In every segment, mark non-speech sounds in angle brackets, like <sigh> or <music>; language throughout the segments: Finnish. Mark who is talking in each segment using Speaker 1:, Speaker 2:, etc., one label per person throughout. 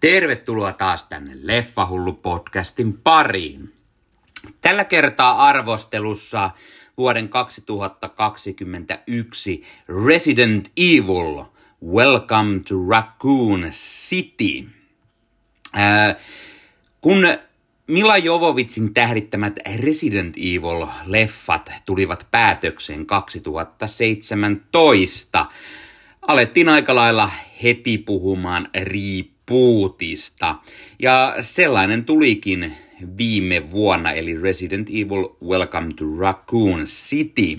Speaker 1: Tervetuloa taas tänne Leffahullu-podcastin pariin. Tällä kertaa arvostelussa vuoden 2021 Resident Evil Welcome to Raccoon City. Ää, kun Mila Jovovitsin tähdittämät Resident Evil-leffat tulivat päätökseen 2017, alettiin aika lailla heti puhumaan riippuutista. Ja sellainen tulikin viime vuonna, eli Resident Evil Welcome to Raccoon City.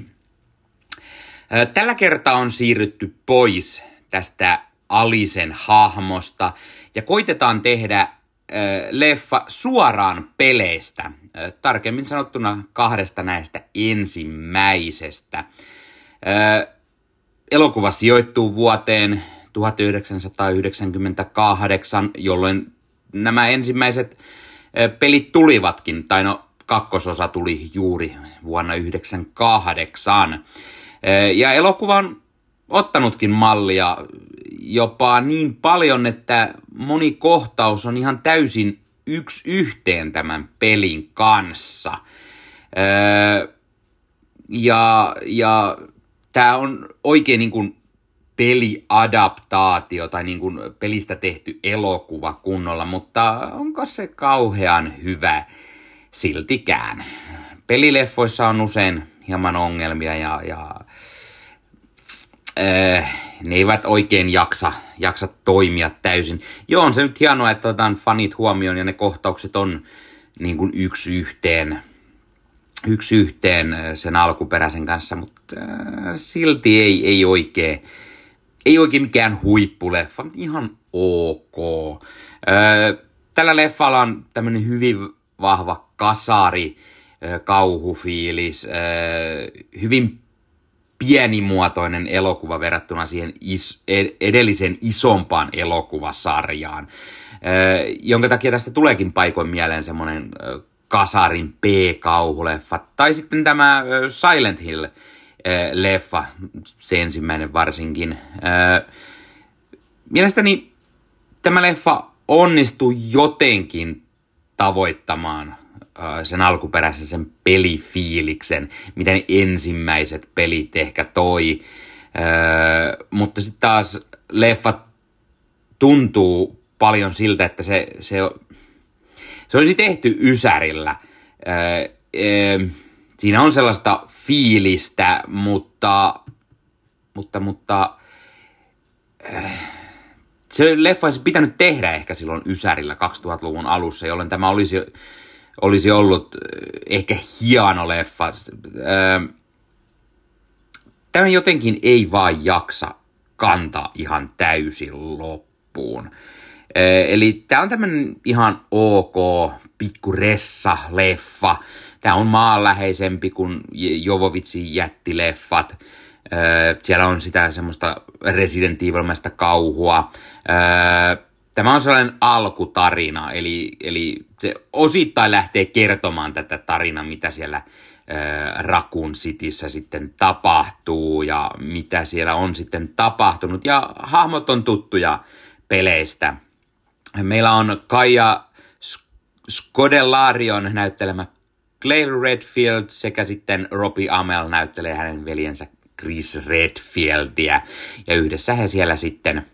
Speaker 1: Tällä kertaa on siirrytty pois tästä Alisen hahmosta ja koitetaan tehdä leffa suoraan peleistä, tarkemmin sanottuna kahdesta näistä ensimmäisestä. Elokuva sijoittuu vuoteen 1998, jolloin nämä ensimmäiset pelit tulivatkin, tai no kakkososa tuli juuri vuonna 1998. Ja elokuva on ottanutkin mallia jopa niin paljon, että moni kohtaus on ihan täysin yksi yhteen tämän pelin kanssa. ja ja tämä on oikein niin kuin peliadaptaatio tai niin kuin pelistä tehty elokuva kunnolla, mutta onko se kauhean hyvä siltikään? Pelileffoissa on usein hieman ongelmia ja, ja äh, ne eivät oikein jaksa, jaksa toimia täysin. Joo, on se nyt hienoa, että otetaan fanit huomioon ja ne kohtaukset on niin kuin yksi yhteen, yksi yhteen sen alkuperäisen kanssa, mutta äh, silti ei, ei oikein ei oikein mikään huippuleffa, mutta ihan ok. Öö, tällä leffalla on tämmönen hyvin vahva kasari, öö, kauhufiilis, öö, hyvin pienimuotoinen elokuva verrattuna siihen is, edellisen isompaan elokuvasarjaan, öö, jonka takia tästä tuleekin paikoin mieleen semmoinen öö, kasarin P-kauhuleffa. Tai sitten tämä öö, Silent Hill, leffa, se ensimmäinen varsinkin. Mielestäni tämä leffa onnistui jotenkin tavoittamaan sen alkuperäisen sen pelifiiliksen, mitä ne ensimmäiset pelit ehkä toi. Mutta sitten taas leffa tuntuu paljon siltä, että se, se, se olisi tehty Ysärillä siinä on sellaista fiilistä, mutta, mutta, mutta äh, se leffa olisi pitänyt tehdä ehkä silloin Ysärillä 2000-luvun alussa, jolloin tämä olisi, olisi ollut äh, ehkä hieno leffa. Äh, tämä jotenkin ei vaan jaksa kantaa ihan täysin loppuun. Eli tämä on tämmöinen ihan ok pikkuressa leffa Tämä on maanläheisempi kuin Jovovitsin jättileffat. Siellä on sitä semmoista Resident evil kauhua. Tämä on sellainen alkutarina, eli, eli se osittain lähtee kertomaan tätä tarinaa, mitä siellä Raccoon Cityssä sitten tapahtuu ja mitä siellä on sitten tapahtunut. Ja hahmot on tuttuja peleistä. Meillä on Kaija Skodellarion näyttelemä Claire Redfield sekä sitten Robbie Amell näyttelee hänen veljensä Chris Redfieldia. Ja yhdessä he siellä sitten,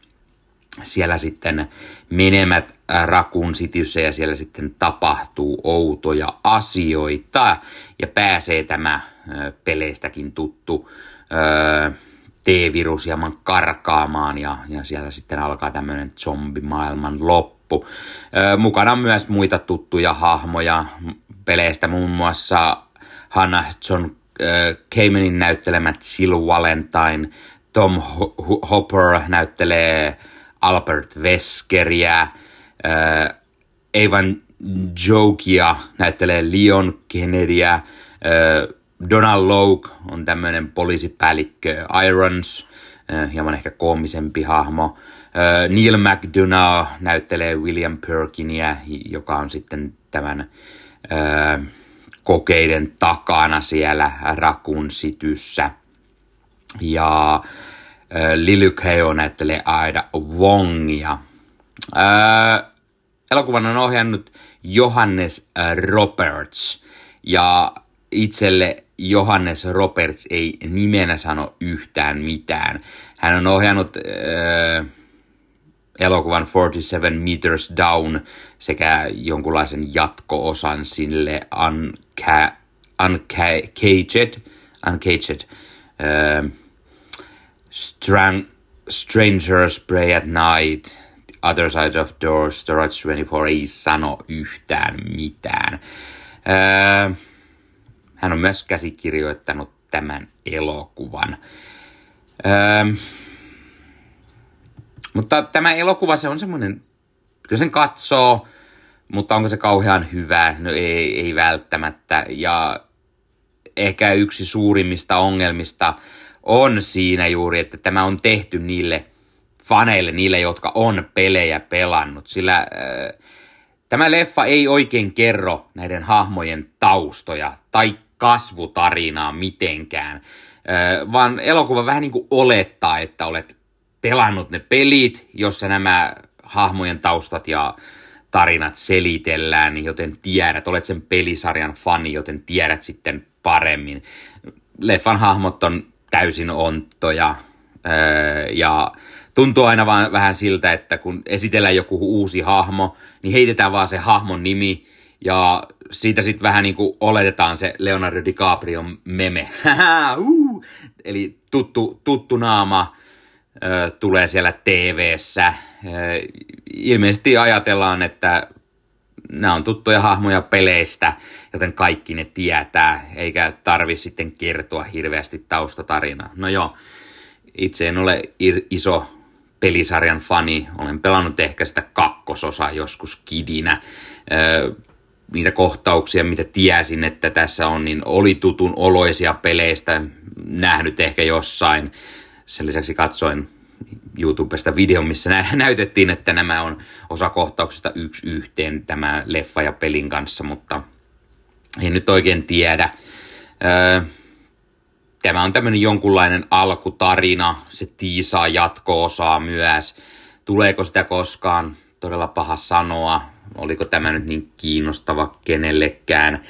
Speaker 1: siellä sitten menemät Raccoon Cityssä ja siellä sitten tapahtuu outoja asioita. Ja pääsee tämä peleistäkin tuttu T-virus hieman karkaamaan ja, ja siellä sitten alkaa tämmöinen zombimaailman loppu. mukana on myös muita tuttuja hahmoja, peleistä, muun muassa Hannah John Caymanin näyttelemät Jill Valentine, Tom Hopper näyttelee Albert Weskeriä, äh, Evan Jokia näyttelee Leon Kennedyä, Donald Logue on tämmöinen poliisipäällikkö Irons, äh, hieman ehkä koomisempi hahmo. Äh, Neil McDonough näyttelee William Perkinia, joka on sitten tämän ö, kokeiden takana siellä Rakunsityssä. Ja ö, Lily Keo näyttelee Aida Wongia. Elokuvan on ohjannut Johannes Roberts. Ja itselle Johannes Roberts ei nimenä sano yhtään mitään. Hän on ohjannut äh, elokuvan 47 Meters Down sekä jonkunlaisen jatko-osan sille Unca- Uncaged, Uncaged äh, Strang, Strangers Pray at Night, The Other Side of Doors, Storage 24 ei sano yhtään mitään. Äh, hän on myös käsikirjoittanut tämän elokuvan. Öö, mutta tämä elokuva, se on semmoinen, kyllä sen katsoo, mutta onko se kauhean hyvä? No ei, ei välttämättä. Ja ehkä yksi suurimmista ongelmista on siinä juuri, että tämä on tehty niille faneille, niille, jotka on pelejä pelannut. Sillä äh, tämä leffa ei oikein kerro näiden hahmojen taustoja tai kasvutarinaa mitenkään, vaan elokuva vähän niin kuin olettaa, että olet pelannut ne pelit, jossa nämä hahmojen taustat ja tarinat selitellään, niin joten tiedät, olet sen pelisarjan fani, joten tiedät sitten paremmin. Leffan hahmot on täysin onttoja ja tuntuu aina vaan vähän siltä, että kun esitellään joku uusi hahmo, niin heitetään vaan se hahmon nimi ja siitä sitten vähän niin kuin oletetaan se Leonardo DiCaprio meme. <laughs> uh! Eli tuttu, tuttu naama ö, tulee siellä TV-ssä. ilmeisesti ajatellaan, että nämä on tuttuja hahmoja peleistä, joten kaikki ne tietää, eikä tarvi sitten kertoa hirveästi taustatarinaa. No joo, itse en ole iso pelisarjan fani, olen pelannut ehkä sitä kakkososaa joskus kidinä niitä kohtauksia, mitä tiesin, että tässä on, niin oli tutun oloisia peleistä nähnyt ehkä jossain. Sen lisäksi katsoin YouTubesta video, missä nä- <laughs> näytettiin, että nämä on osa kohtauksista yksi yhteen tämä leffa ja pelin kanssa, mutta en nyt oikein tiedä. Öö, tämä on tämmöinen jonkunlainen alkutarina, se tiisaa jatko-osaa myös. Tuleeko sitä koskaan? Todella paha sanoa oliko tämä nyt niin kiinnostava kenellekään.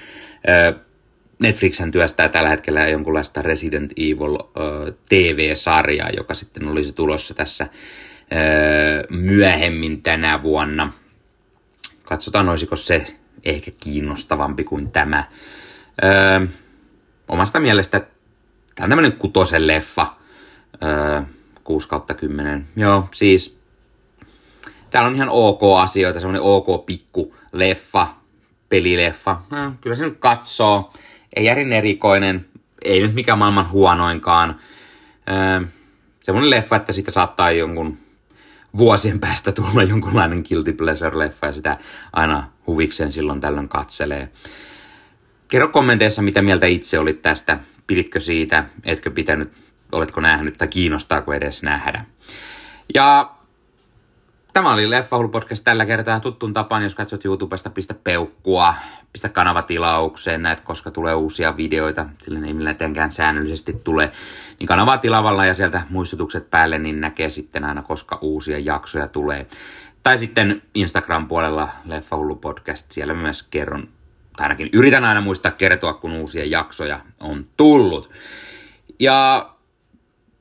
Speaker 1: Netflixhän työstää tällä hetkellä jonkunlaista Resident Evil TV-sarjaa, joka sitten olisi tulossa tässä myöhemmin tänä vuonna. Katsotaan, olisiko se ehkä kiinnostavampi kuin tämä. omasta mielestä tämä on tämmöinen kutosen leffa. 6 kautta 10. Joo, siis täällä on ihan ok asioita, semmoinen ok pikku leffa, pelileffa. No, kyllä se nyt katsoo. Ei järin erikoinen, ei nyt mikään maailman huonoinkaan. Öö, semmoinen leffa, että siitä saattaa jonkun vuosien päästä tulla jonkunlainen guilty pleasure-leffa ja sitä aina huvikseen silloin tällöin katselee. Kerro kommenteissa, mitä mieltä itse olit tästä. Piditkö siitä, etkö pitänyt, oletko nähnyt tai kiinnostaako edes nähdä. Ja Tämä oli Leffahullu podcast tällä kertaa tuttuun tapaan, jos katsot YouTubesta, pistä peukkua, pistä kanavatilaukseen, näet koska tulee uusia videoita, sillä ei millään säännöllisesti tule, niin kanavaa tilavalla ja sieltä muistutukset päälle, niin näkee sitten aina koska uusia jaksoja tulee. Tai sitten Instagram-puolella Leffahullu podcast, siellä myös kerron, tai ainakin yritän aina muistaa kertoa, kun uusia jaksoja on tullut. Ja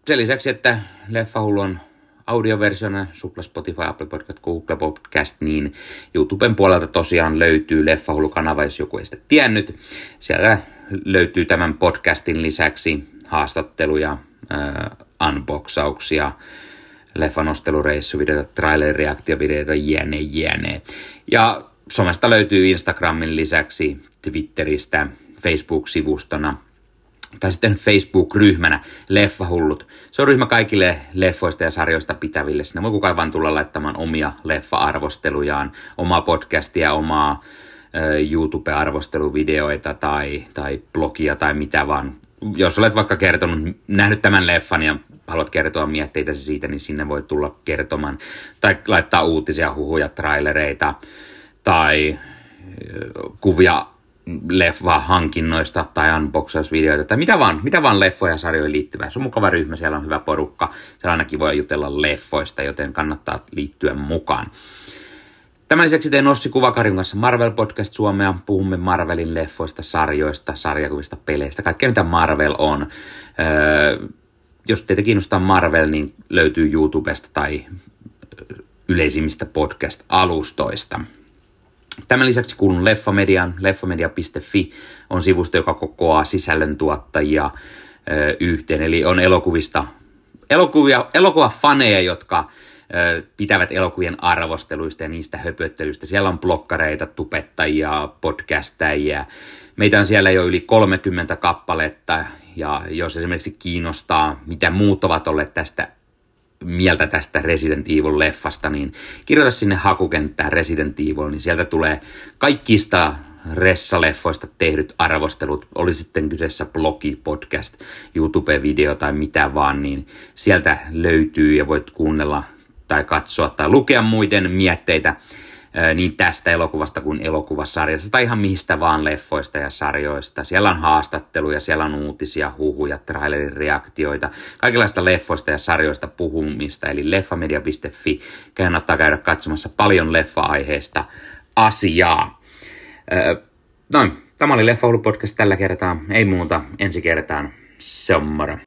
Speaker 1: sen lisäksi, että Leffahullu on audioversiona, Supla, Spotify, Apple Podcast, Google Podcast, niin YouTuben puolelta tosiaan löytyy Leffahullu-kanava, jos joku ei sitä tiennyt. Siellä löytyy tämän podcastin lisäksi haastatteluja, äh, unboxauksia, leffanostelureissuvideoita, trailer-reaktiovideoita, jne, jne. Ja somesta löytyy Instagramin lisäksi Twitteristä, Facebook-sivustona tai sitten Facebook-ryhmänä Leffahullut. Se on ryhmä kaikille leffoista ja sarjoista pitäville. Sinne voi kukaan vaan tulla laittamaan omia leffa-arvostelujaan, omaa podcastia, omaa YouTube-arvosteluvideoita tai, tai blogia tai mitä vaan. Jos olet vaikka kertonut, nähnyt tämän leffan ja haluat kertoa mietteitäsi siitä, niin sinne voi tulla kertomaan. Tai laittaa uutisia, huhuja, trailereita tai kuvia leffa-hankinnoista tai unboxausvideoita tai mitä vaan, mitä vaan leffoja ja sarjoihin liittyvää. Se on mukava ryhmä, siellä on hyvä porukka. Siellä ainakin voi jutella leffoista, joten kannattaa liittyä mukaan. Tämän lisäksi teen Ossi Kuvakarin kanssa Marvel Podcast Suomea. Puhumme Marvelin leffoista, sarjoista, sarjakuvista, peleistä, kaikkea mitä Marvel on. Öö, jos teitä kiinnostaa Marvel, niin löytyy YouTubesta tai yleisimmistä podcast-alustoista. Tämän lisäksi kuulun Leffamedian. Leffamedia.fi on sivusto, joka kokoaa sisällöntuottajia ö, yhteen. Eli on elokuvista, elokuvia, elokuvafaneja, jotka ö, pitävät elokuvien arvosteluista ja niistä höpöttelyistä. Siellä on blokkareita, tupettajia, podcastajia. Meitä on siellä jo yli 30 kappaletta, ja jos esimerkiksi kiinnostaa, mitä muut ovat olleet tästä mieltä tästä Resident Evil-leffasta, niin kirjoita sinne hakukenttään Resident Evil, niin sieltä tulee kaikista Ressa-leffoista tehdyt arvostelut, oli sitten kyseessä blogi, podcast, YouTube-video tai mitä vaan, niin sieltä löytyy ja voit kuunnella tai katsoa tai lukea muiden mietteitä niin tästä elokuvasta kuin elokuvasarjasta tai ihan mistä vaan leffoista ja sarjoista. Siellä on haastatteluja, siellä on uutisia, huhuja, trailerin reaktioita, kaikenlaista leffoista ja sarjoista puhumista, eli leffamedia.fi. Kannattaa käydä katsomassa paljon leffa-aiheesta asiaa. Noin, tämä oli Leffa podcast tällä kertaa. Ei muuta, ensi kertaan. Se on.